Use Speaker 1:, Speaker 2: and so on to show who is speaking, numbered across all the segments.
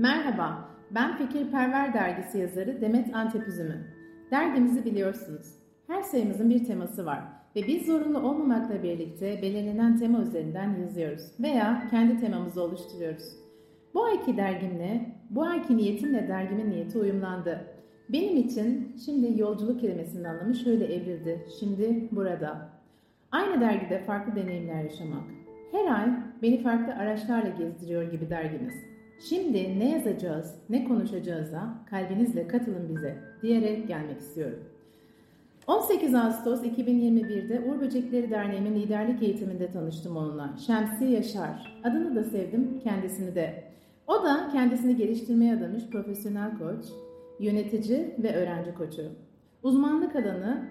Speaker 1: Merhaba, ben Fikirperver Dergisi yazarı Demet Antepüzümü. Dergimizi biliyorsunuz. Her sayımızın bir teması var ve biz zorunlu olmamakla birlikte belirlenen tema üzerinden yazıyoruz veya kendi temamızı oluşturuyoruz. Bu ayki dergimle, bu ayki niyetimle dergimin niyeti uyumlandı. Benim için şimdi yolculuk kelimesinin anlamı şöyle evrildi. Şimdi burada. Aynı dergide farklı deneyimler yaşamak. Her ay beni farklı araçlarla gezdiriyor gibi dergimiz. Şimdi ne yazacağız, ne konuşacağıza kalbinizle katılın bize diyerek gelmek istiyorum. 18 Ağustos 2021'de Uğur Böcekleri Derneği'nin liderlik eğitiminde tanıştım onunla. Şemsi Yaşar. Adını da sevdim, kendisini de. O da kendisini geliştirmeye adamış profesyonel koç, yönetici ve öğrenci koçu. Uzmanlık alanı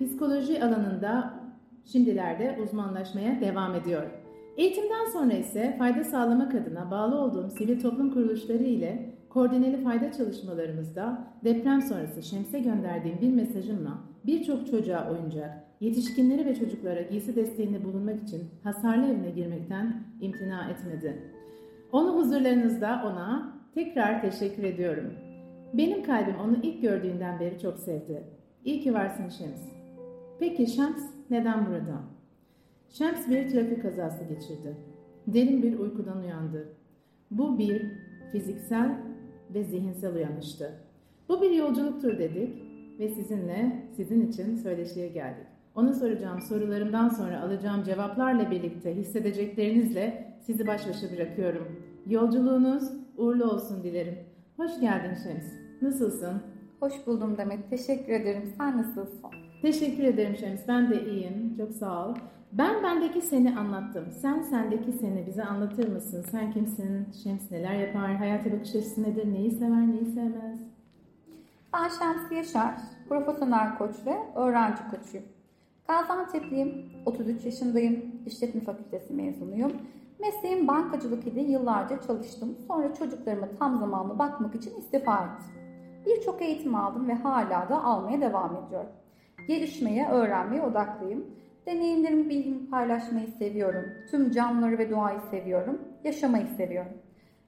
Speaker 1: psikoloji alanında şimdilerde uzmanlaşmaya devam ediyor. Eğitimden sonra ise fayda sağlamak adına bağlı olduğum sivil toplum kuruluşları ile koordineli fayda çalışmalarımızda deprem sonrası Şems'e gönderdiğim bir mesajımla birçok çocuğa oyuncak, yetişkinleri ve çocuklara giysi desteğinde bulunmak için hasarlı evine girmekten imtina etmedi. Onu huzurlarınızda ona tekrar teşekkür ediyorum. Benim kalbim onu ilk gördüğünden beri çok sevdi. İyi ki varsın Şems. Peki Şems neden burada? Şems bir trafik kazası geçirdi. Derin bir uykudan uyandı. Bu bir fiziksel ve zihinsel uyanıştı. Bu bir yolculuktur dedik ve sizinle, sizin için söyleşiye geldik. Ona soracağım sorularımdan sonra alacağım cevaplarla birlikte hissedeceklerinizle sizi baş başa bırakıyorum. Yolculuğunuz uğurlu olsun dilerim. Hoş geldin Şems. Nasılsın?
Speaker 2: Hoş buldum Demet. Teşekkür ederim. Sen nasılsın?
Speaker 1: Teşekkür ederim Şems. Ben de iyiyim. Çok sağ ol. Ben bendeki seni anlattım. Sen sendeki seni bize anlatır mısın? Sen kimsin? Şems neler yapar? Hayata bakış açısı nedir? Neyi sever, neyi sevmez?
Speaker 2: Ben Şems Yaşar. Profesyonel koç ve öğrenci koçuyum. Gaziantep'liyim. 33 yaşındayım. İşletme fakültesi mezunuyum. Mesleğim bankacılık idi. Yıllarca çalıştım. Sonra çocuklarıma tam zamanlı bakmak için istifa ettim. Birçok eğitim aldım ve hala da almaya devam ediyorum. Gelişmeye, öğrenmeye odaklıyım. Deneyimlerimi, bilgimi paylaşmayı seviyorum. Tüm canlıları ve doğayı seviyorum. Yaşamayı seviyorum.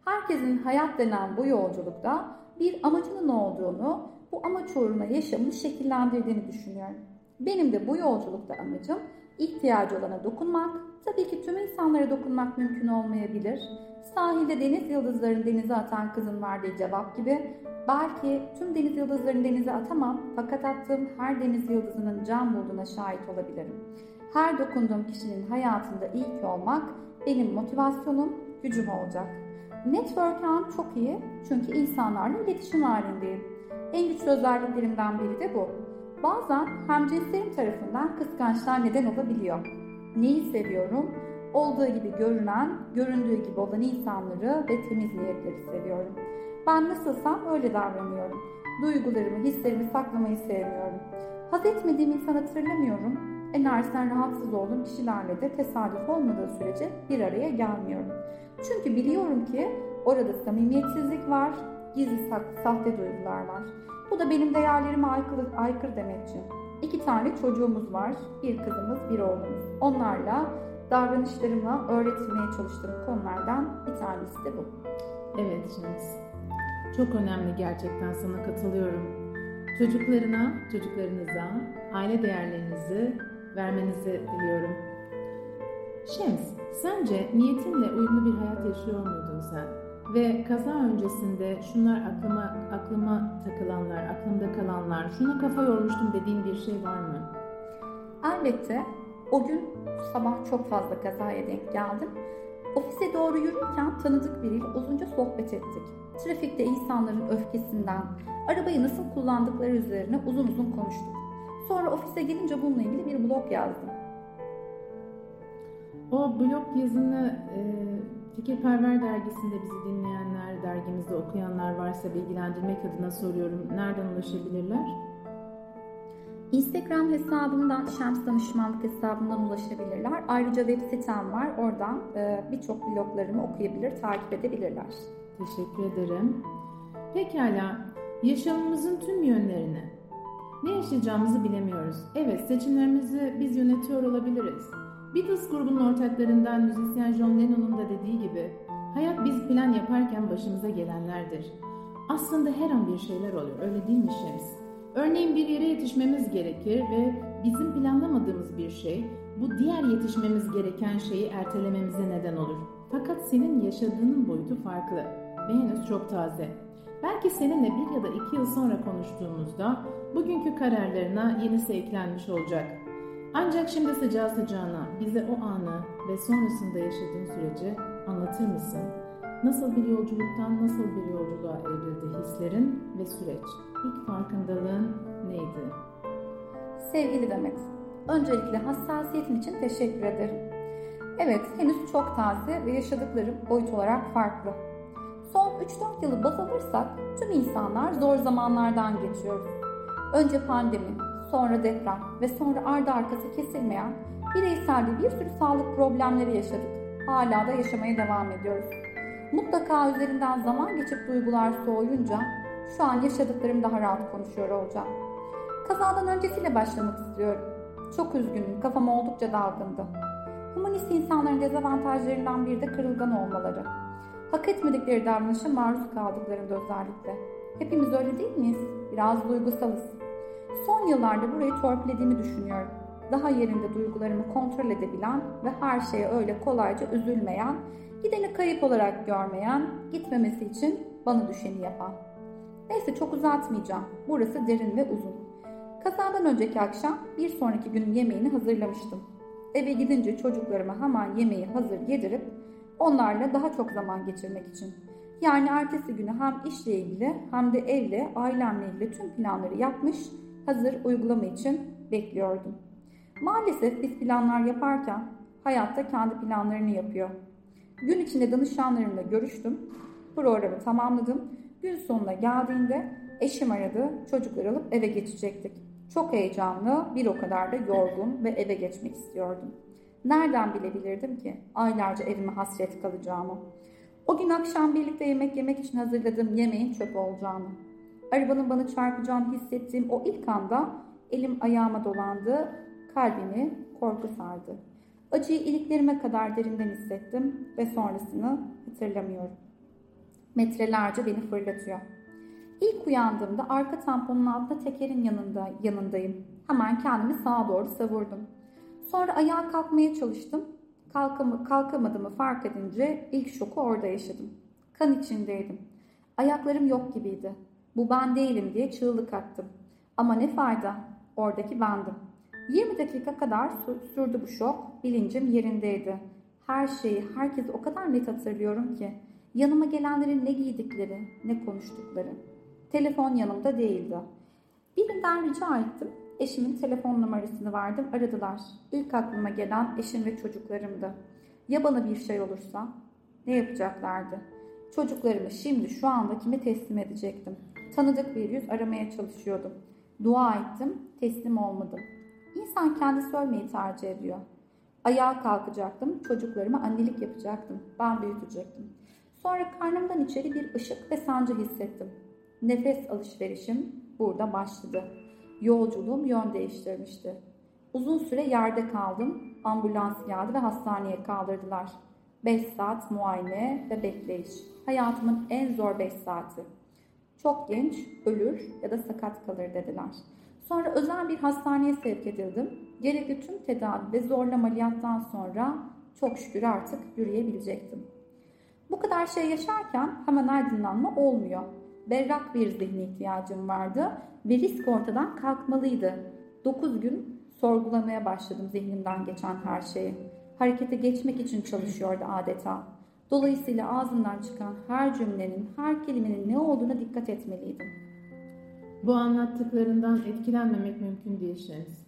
Speaker 2: Herkesin hayat denen bu yolculukta bir amacının olduğunu, bu amaç uğruna yaşamını şekillendirdiğini düşünüyorum. Benim de bu yolculukta amacım ihtiyacı olana dokunmak. Tabii ki tüm insanlara dokunmak mümkün olmayabilir. Sahilde deniz yıldızlarını denize atan kızın verdiği cevap gibi belki tüm deniz yıldızlarını denize atamam fakat attığım her deniz yıldızının can bulduğuna şahit olabilirim. Her dokunduğum kişinin hayatında ki olmak benim motivasyonum, gücüm olacak. Network çok iyi çünkü insanlarla iletişim halindeyim. En güçlü özelliklerimden biri de bu. Bazen hemcinslerim tarafından kıskançlar neden olabiliyor. Neyi seviyorum? Olduğu gibi görünen, göründüğü gibi olan insanları ve temiz niyetleri seviyorum. Ben nasılsam öyle davranıyorum. Duygularımı, hislerimi saklamayı sevmiyorum. Haz etmediğim insan hatırlamıyorum. Enerjiden rahatsız olduğum kişilerle de tesadüf olmadığı sürece bir araya gelmiyorum. Çünkü biliyorum ki orada samimiyetsizlik var, gizli sahte duygular var. Bu da benim değerlerime aykırı, aykırı Demetciğim. İki tane çocuğumuz var. Bir kızımız, bir oğlumuz. Onlarla davranışlarımla öğretilmeye çalıştığım konulardan bir tanesi de bu.
Speaker 1: Evet Şems. Çok önemli gerçekten sana katılıyorum. Çocuklarına, çocuklarınıza aile değerlerinizi vermenizi diliyorum. Şems, sence niyetinle uyumlu bir hayat yaşıyor muydun sen? Ve kaza öncesinde şunlar aklıma aklıma takılanlar, aklımda kalanlar, şuna kafa yormuştum dediğin bir şey var mı?
Speaker 2: Elbette. O gün sabah çok fazla kazaya denk geldim. Ofise doğru yürürken tanıdık biriyle uzunca sohbet ettik. Trafikte insanların öfkesinden, arabayı nasıl kullandıkları üzerine uzun uzun konuştuk. Sonra ofise gelince bununla ilgili bir blog yazdım.
Speaker 1: O blog yazını e, Fikirperver dergisinde bizi dinleyenler, dergimizde okuyanlar varsa bilgilendirmek adına soruyorum. Nereden ulaşabilirler?
Speaker 2: Instagram hesabımdan, Şems Danışmanlık hesabından ulaşabilirler. Ayrıca web sitem var. Oradan e, birçok bloglarımı okuyabilir, takip edebilirler.
Speaker 1: Teşekkür ederim. Pekala, yaşamımızın tüm yönlerini, ne yaşayacağımızı bilemiyoruz. Evet, seçimlerimizi biz yönetiyor olabiliriz. Beatles grubunun ortaklarından müzisyen John Lennon'un da dediği gibi Hayat biz plan yaparken başımıza gelenlerdir. Aslında her an bir şeyler oluyor, öyle değil mi Şems? Örneğin bir yere yetişmemiz gerekir ve bizim planlamadığımız bir şey bu diğer yetişmemiz gereken şeyi ertelememize neden olur. Fakat senin yaşadığının boyutu farklı ve henüz çok taze. Belki seninle bir ya da iki yıl sonra konuştuğumuzda bugünkü kararlarına yenisi eklenmiş olacak. Ancak şimdi sıcağı sıcağına bize o anı ve sonrasında yaşadığın süreci anlatır mısın? Nasıl bir yolculuktan nasıl bir yolculuğa evrildi hislerin ve süreç? İlk farkındalığın neydi?
Speaker 2: Sevgili Demet, öncelikle hassasiyetin için teşekkür ederim. Evet, henüz çok taze ve yaşadıklarım boyut olarak farklı. Son 3-4 yılı baz alırsak tüm insanlar zor zamanlardan geçiyoruz. Önce pandemi, sonra deprem ve sonra ardı arkası kesilmeyen bireyselde bir sürü sağlık problemleri yaşadık. Hala da yaşamaya devam ediyoruz. Mutlaka üzerinden zaman geçip duygular soğuyunca şu an yaşadıklarım daha rahat konuşuyor olacağım. Kazadan öncesiyle başlamak istiyorum. Çok üzgünüm, kafam oldukça dalgındı. Humanist insanların dezavantajlarından biri de kırılgan olmaları. Hak etmedikleri davranışa maruz kaldıklarında özellikle. Hepimiz öyle değil miyiz? Biraz duygusalız. Son yıllarda burayı torpilediğimi düşünüyorum. Daha yerinde duygularımı kontrol edebilen ve her şeye öyle kolayca üzülmeyen, gideni kayıp olarak görmeyen, gitmemesi için bana düşeni yapan. Neyse çok uzatmayacağım. Burası derin ve uzun. Kazadan önceki akşam bir sonraki günün yemeğini hazırlamıştım. Eve gidince çocuklarıma hemen yemeği hazır yedirip onlarla daha çok zaman geçirmek için. Yani ertesi günü hem işle ilgili hem de evle, ailemle ilgili tüm planları yapmış, hazır uygulama için bekliyordum. Maalesef biz planlar yaparken hayatta kendi planlarını yapıyor. Gün içinde danışanlarımla görüştüm, programı tamamladım. Gün sonuna geldiğinde eşim aradı, çocukları alıp eve geçecektik. Çok heyecanlı, bir o kadar da yorgun ve eve geçmek istiyordum. Nereden bilebilirdim ki aylarca evime hasret kalacağımı? O gün akşam birlikte yemek yemek için hazırladığım yemeğin çöp olacağını. Arabanın bana çarpacağını hissettiğim o ilk anda elim ayağıma dolandı, kalbimi korku sardı. Acıyı iliklerime kadar derinden hissettim ve sonrasını hatırlamıyorum. Metrelerce beni fırlatıyor. İlk uyandığımda arka tamponun altında tekerin yanında, yanındayım. Hemen kendimi sağa doğru savurdum. Sonra ayağa kalkmaya çalıştım. Kalkam kalkamadığımı fark edince ilk şoku orada yaşadım. Kan içindeydim. Ayaklarım yok gibiydi. Bu ben değilim diye çığlık attım. Ama ne fayda? Oradaki bendim. 20 dakika kadar sürdü bu şok. Bilincim yerindeydi. Her şeyi, herkesi o kadar net hatırlıyorum ki. Yanıma gelenlerin ne giydikleri, ne konuştukları. Telefon yanımda değildi. Birinden rica ettim. Eşimin telefon numarasını verdim. Aradılar. İlk aklıma gelen eşim ve çocuklarımdı. Ya bana bir şey olursa? Ne yapacaklardı? Çocuklarımı şimdi şu anda kime teslim edecektim? Tanıdık bir yüz aramaya çalışıyordum. Dua ettim, teslim olmadım. İnsan kendisi ölmeyi tercih ediyor. Ayağa kalkacaktım, çocuklarıma annelik yapacaktım. Ben büyütecektim. Sonra karnımdan içeri bir ışık ve sancı hissettim. Nefes alışverişim burada başladı. Yolculuğum yön değiştirmişti. Uzun süre yerde kaldım. Ambulans geldi ve hastaneye kaldırdılar. 5 saat muayene ve bekleyiş. Hayatımın en zor 5 saati. Çok genç, ölür ya da sakat kalır dediler. Sonra özel bir hastaneye sevk edildim. Gerekli tüm tedavi ve zorlu ameliyattan sonra çok şükür artık yürüyebilecektim. Bu kadar şey yaşarken hemen aydınlanma olmuyor. Berrak bir zihni ihtiyacım vardı ve risk ortadan kalkmalıydı. 9 gün sorgulamaya başladım zihnimden geçen her şeyi. Harekete geçmek için çalışıyordu adeta. Dolayısıyla ağzından çıkan her cümlenin, her kelimenin ne olduğuna dikkat etmeliydim.
Speaker 1: Bu anlattıklarından etkilenmemek mümkün değil Şems.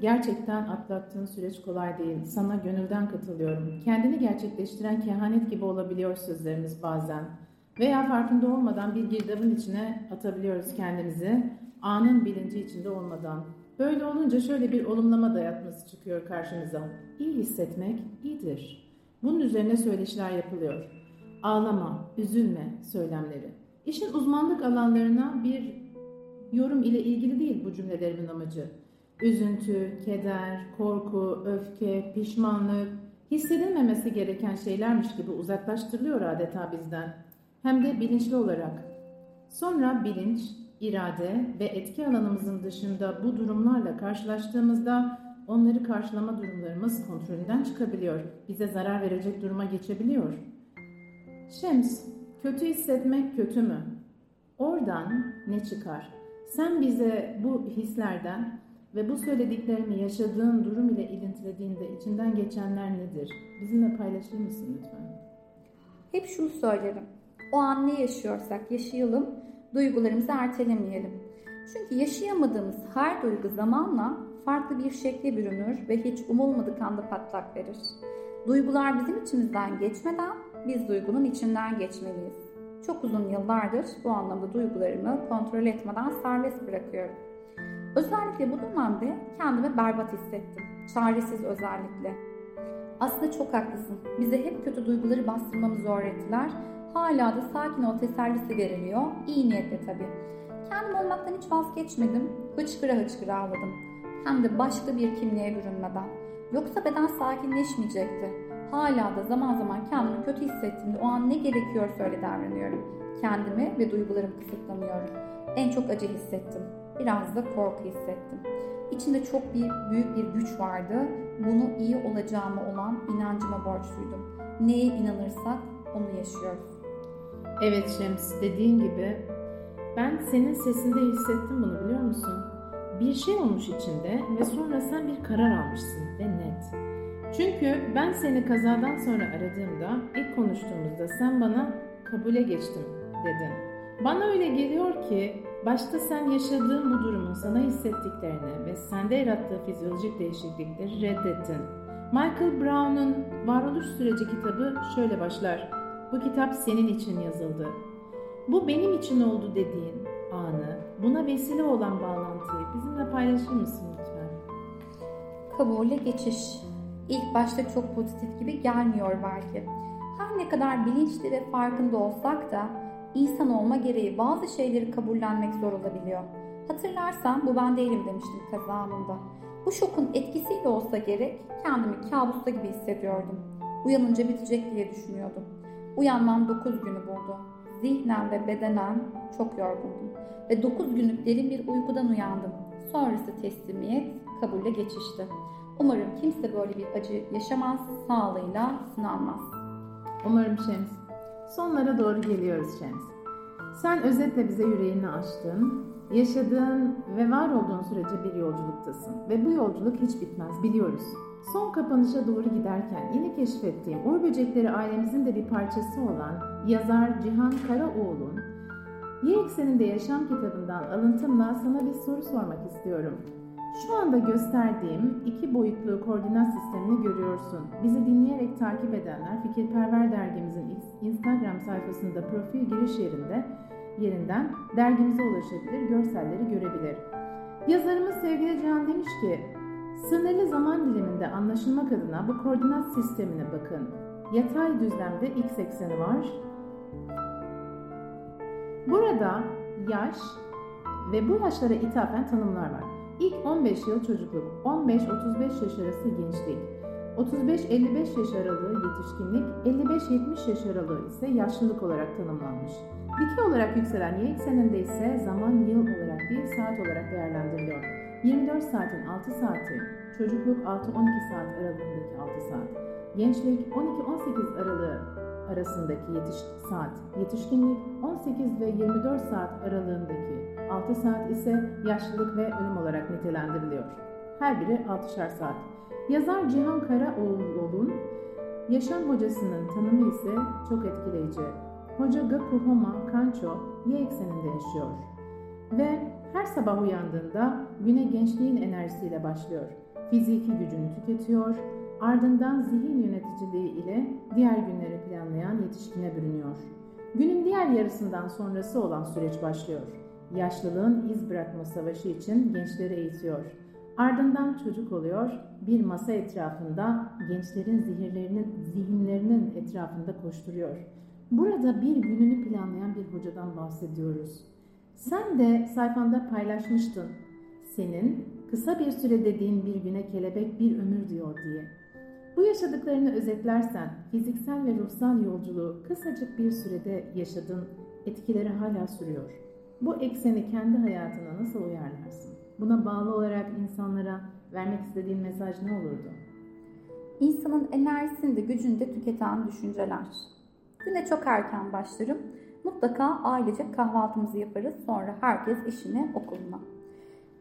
Speaker 1: Gerçekten atlattığın süreç kolay değil. Sana gönülden katılıyorum. Kendini gerçekleştiren kehanet gibi olabiliyor sözlerimiz bazen. Veya farkında olmadan bir girdabın içine atabiliyoruz kendimizi. Anın bilinci içinde olmadan. Böyle olunca şöyle bir olumlama dayatması çıkıyor karşımıza. İyi hissetmek iyidir. Bunun üzerine söyleşiler yapılıyor. Ağlama, üzülme söylemleri. İşin uzmanlık alanlarına bir yorum ile ilgili değil bu cümlelerimin amacı. Üzüntü, keder, korku, öfke, pişmanlık, hissedilmemesi gereken şeylermiş gibi uzaklaştırılıyor adeta bizden. Hem de bilinçli olarak. Sonra bilinç, irade ve etki alanımızın dışında bu durumlarla karşılaştığımızda onları karşılama durumlarımız kontrolünden çıkabiliyor. Bize zarar verecek duruma geçebiliyor. Şems, kötü hissetmek kötü mü? Oradan ne çıkar? Sen bize bu hislerden ve bu söylediklerimi yaşadığın durum ile ilintilediğinde içinden geçenler nedir? Bizimle paylaşır mısın lütfen?
Speaker 2: Hep şunu söylerim. O an ne yaşıyorsak yaşayalım, duygularımızı ertelemeyelim. Çünkü yaşayamadığımız her duygu zamanla farklı bir şekle bürünür ve hiç umulmadık anda patlak verir. Duygular bizim içimizden geçmeden biz duygunun içinden geçmeliyiz. Çok uzun yıllardır bu anlamda duygularımı kontrol etmeden serbest bırakıyorum. Özellikle bu dönemde kendimi berbat hissettim. Çaresiz özellikle. Aslında çok haklısın. Bize hep kötü duyguları bastırmamızı öğrettiler. Hala da sakin ol tesellisi veriliyor. İyi niyetle tabii. Kendim olmaktan hiç vazgeçmedim. Hıçkıra hıçkıra ağladım. Hem de başka bir kimliğe bürünmeden. Yoksa beden sakinleşmeyecekti. Hala da zaman zaman kendimi kötü hissettiğimde o an ne gerekiyorsa öyle davranıyorum. Kendimi ve duygularımı kısıtlamıyorum. En çok acı hissettim. Biraz da korku hissettim. İçinde çok bir büyük bir güç vardı. Bunu iyi olacağıma olan inancıma borçluydum. Neye inanırsak onu yaşıyoruz.
Speaker 1: Evet Şems, dediğin gibi ben senin sesinde hissettim bunu biliyor musun? Bir şey olmuş içinde ve sonra sen bir karar almışsın ve net. Çünkü ben seni kazadan sonra aradığımda, ilk konuştuğumuzda sen bana kabule geçtim dedin. Bana öyle geliyor ki başta sen yaşadığın bu durumun sana hissettiklerini ve sende yarattığı fizyolojik değişiklikleri reddettin. Michael Brown'un Varoluş Süreci kitabı şöyle başlar. Bu kitap senin için yazıldı. Bu benim için oldu dediğin anı, buna vesile olan bağlantıyı bizimle paylaşır mısın lütfen?
Speaker 2: Kabule geçiş. İlk başta çok pozitif gibi gelmiyor belki. Her ne kadar bilinçli ve farkında olsak da insan olma gereği bazı şeyleri kabullenmek zor olabiliyor. Hatırlarsan bu ben değilim demiştim kaza anında. Bu şokun etkisiyle olsa gerek kendimi kabusta gibi hissediyordum. Uyanınca bitecek diye düşünüyordum. Uyanmam 9 günü buldu. Zihnen ve bedenen çok yorgundum. Ve 9 günlük derin bir uykudan uyandım. Sonrası teslimiyet, kabulle geçişti. Umarım kimse böyle bir acı yaşamaz, sağlığıyla sınanmaz.
Speaker 1: Umarım Şems. Sonlara doğru geliyoruz Şems. Sen özetle bize yüreğini açtın, yaşadığın ve var olduğun sürece bir yolculuktasın. Ve bu yolculuk hiç bitmez biliyoruz. Son kapanışa doğru giderken yeni keşfettiğim Uğur Böcekleri ailemizin de bir parçası olan yazar Cihan Karaoğlu'nun Y Ekseninde Yaşam kitabından alıntımla sana bir soru sormak istiyorum. Şu anda gösterdiğim iki boyutlu koordinat sistemini görüyorsun. Bizi dinleyerek takip edenler Fikirperver dergimizin Instagram sayfasında profil giriş yerinde yerinden dergimize ulaşabilir, görselleri görebilir. Yazarımız sevgili Can demiş ki, sınırlı zaman diliminde anlaşılmak adına bu koordinat sistemine bakın. Yatay düzlemde x ekseni var. Burada yaş ve bu yaşlara ithafen tanımlar var. İlk 15 yıl çocukluk, 15-35 yaş arası gençlik, 35-55 yaş aralığı yetişkinlik, 55-70 yaş aralığı ise yaşlılık olarak tanımlanmış. Dikey olarak yükselen y ekseninde ise zaman yıl olarak değil saat olarak değerlendiriliyor. 24 saatin 6 saati, çocukluk 6-12 saat aralığındaki 6 saat, gençlik 12-18 aralığı arasındaki yetiş saat, yetişkinlik 18 ve 24 saat aralığındaki 6 saat ise yaşlılık ve ölüm olarak nitelendiriliyor. Her biri 6'şer saat. Yazar Cihan Karaoğlu'nun yaşam hocasının tanımı ise çok etkileyici. Hoca Gakuhoma Kancho Y ekseninde yaşıyor. Ve her sabah uyandığında güne gençliğin enerjisiyle başlıyor. Fiziki gücünü tüketiyor, ardından zihin yöneticiliği ile diğer günleri planlayan yetişkine bürünüyor. Günün diğer yarısından sonrası olan süreç başlıyor. Yaşlılığın iz bırakma savaşı için gençleri eğitiyor. Ardından çocuk oluyor, bir masa etrafında gençlerin zihirlerinin, zihinlerinin etrafında koşturuyor. Burada bir gününü planlayan bir hocadan bahsediyoruz. Sen de sayfanda paylaşmıştın. Senin kısa bir süre dediğin bir güne kelebek bir ömür diyor diye. Bu yaşadıklarını özetlersen fiziksel ve ruhsal yolculuğu kısacık bir sürede yaşadın, etkileri hala sürüyor. Bu ekseni kendi hayatına nasıl uyarlarsın? Buna bağlı olarak insanlara vermek istediğin mesaj ne olurdu?
Speaker 2: İnsanın enerjisini de gücünü de tüketen düşünceler. Güne çok erken başlarım. Mutlaka ailece kahvaltımızı yaparız. Sonra herkes işine, okuluna.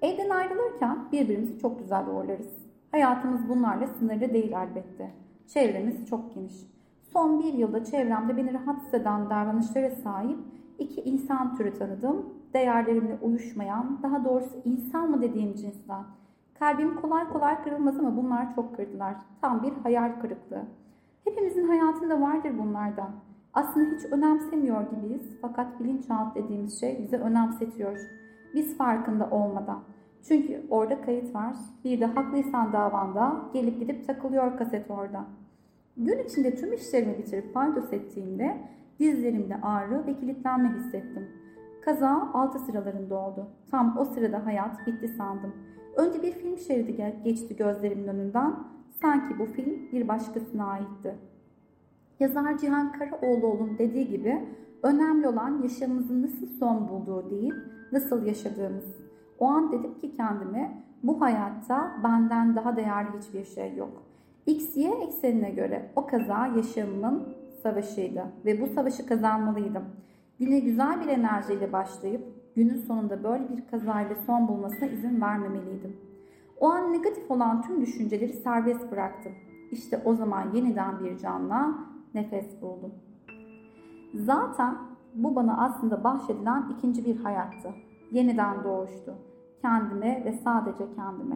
Speaker 2: Evden ayrılırken birbirimizi çok güzel uğurlarız. Hayatımız bunlarla sınırlı değil elbette. Çevremiz çok geniş. Son bir yılda çevremde beni rahatsız eden davranışlara sahip iki insan türü tanıdım. Değerlerimle uyuşmayan, daha doğrusu insan mı dediğim cinsten. Kalbim kolay kolay kırılmaz ama bunlar çok kırdılar. Tam bir hayal kırıklığı. Hepimizin hayatında vardır bunlardan. Aslında hiç önemsemiyor gibiyiz fakat bilinçaltı dediğimiz şey bize önemsetiyor. Biz farkında olmadan. Çünkü orada kayıt var. Bir de haklıysan davanda gelip gidip takılıyor kaset orada. Gün içinde tüm işlerimi bitirip paydos ettiğimde dizlerimde ağrı ve kilitlenme hissettim. Kaza altı sıralarında oldu. Tam o sırada hayat bitti sandım. Önce bir film şeridi geçti gözlerimin önünden. Sanki bu film bir başkasına aitti. Yazar Cihan Karaoğluoğlu'nun dediği gibi önemli olan yaşamımızın nasıl son bulduğu değil, nasıl yaşadığımız. O an dedim ki kendime bu hayatta benden daha değerli hiçbir şey yok. XY eksenine göre o kaza yaşamımın savaşıydı ve bu savaşı kazanmalıydım. Güne güzel bir enerjiyle başlayıp günün sonunda böyle bir kazayla son bulmasına izin vermemeliydim. O an negatif olan tüm düşünceleri serbest bıraktım. İşte o zaman yeniden bir canla nefes buldum. Zaten bu bana aslında bahşedilen ikinci bir hayattı. Yeniden doğuştu. Kendime ve sadece kendime.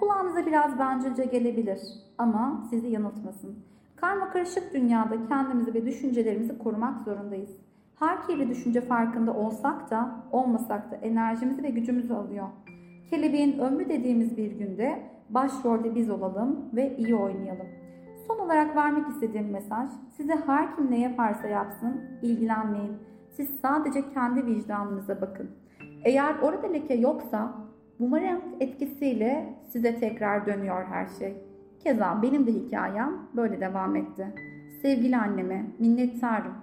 Speaker 2: Kulağınıza biraz bencilce gelebilir ama sizi yanıltmasın. Karma karışık dünyada kendimizi ve düşüncelerimizi korumak zorundayız. Her kirli düşünce farkında olsak da olmasak da enerjimizi ve gücümüzü alıyor. Kelebeğin ömrü dediğimiz bir günde başrolde biz olalım ve iyi oynayalım. Son olarak vermek istediğim mesaj, size her kim ne yaparsa yapsın, ilgilenmeyin. Siz sadece kendi vicdanınıza bakın. Eğer orada leke yoksa, bumerang etkisiyle size tekrar dönüyor her şey. Keza benim de hikayem böyle devam etti. Sevgili anneme minnettarım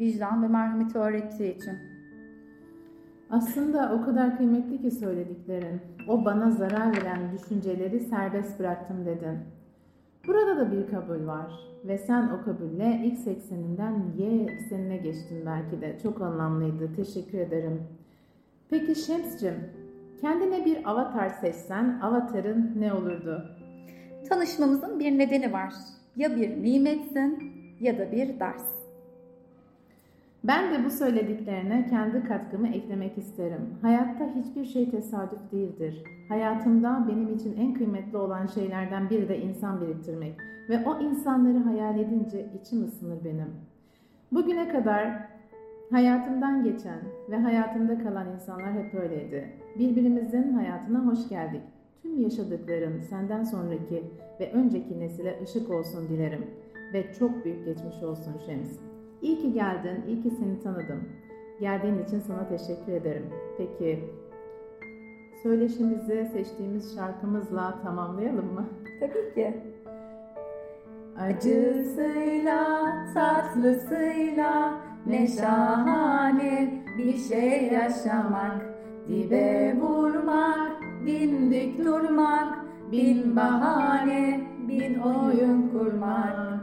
Speaker 2: vicdan ve merhameti öğrettiği için.
Speaker 1: Aslında o kadar kıymetli ki söylediklerin. O bana zarar veren düşünceleri serbest bıraktım dedin. Burada da bir kabul var ve sen o kabulle X ekseninden Y eksenine geçtin belki de. Çok anlamlıydı. Teşekkür ederim. Peki Şems'cim, kendine bir avatar seçsen avatarın ne olurdu?
Speaker 2: Tanışmamızın bir nedeni var. Ya bir nimetsin ya da bir ders.
Speaker 1: Ben de bu söylediklerine kendi katkımı eklemek isterim. Hayatta hiçbir şey tesadüf değildir. Hayatımda benim için en kıymetli olan şeylerden biri de insan biriktirmek. Ve o insanları hayal edince içim ısınır benim. Bugüne kadar hayatımdan geçen ve hayatımda kalan insanlar hep öyleydi. Birbirimizin hayatına hoş geldik. Tüm yaşadıkların senden sonraki ve önceki nesile ışık olsun dilerim. Ve çok büyük geçmiş olsun Şems. İyi ki geldin, iyi ki seni tanıdım. Geldiğin için sana teşekkür ederim. Peki, söyleşimizi seçtiğimiz şarkımızla tamamlayalım mı?
Speaker 2: Tabii ki.
Speaker 1: Acısıyla, tatlısıyla ne şahane bir şey yaşamak. Dibe vurmak, dimdik durmak, bin bahane, bin oyun kurmak.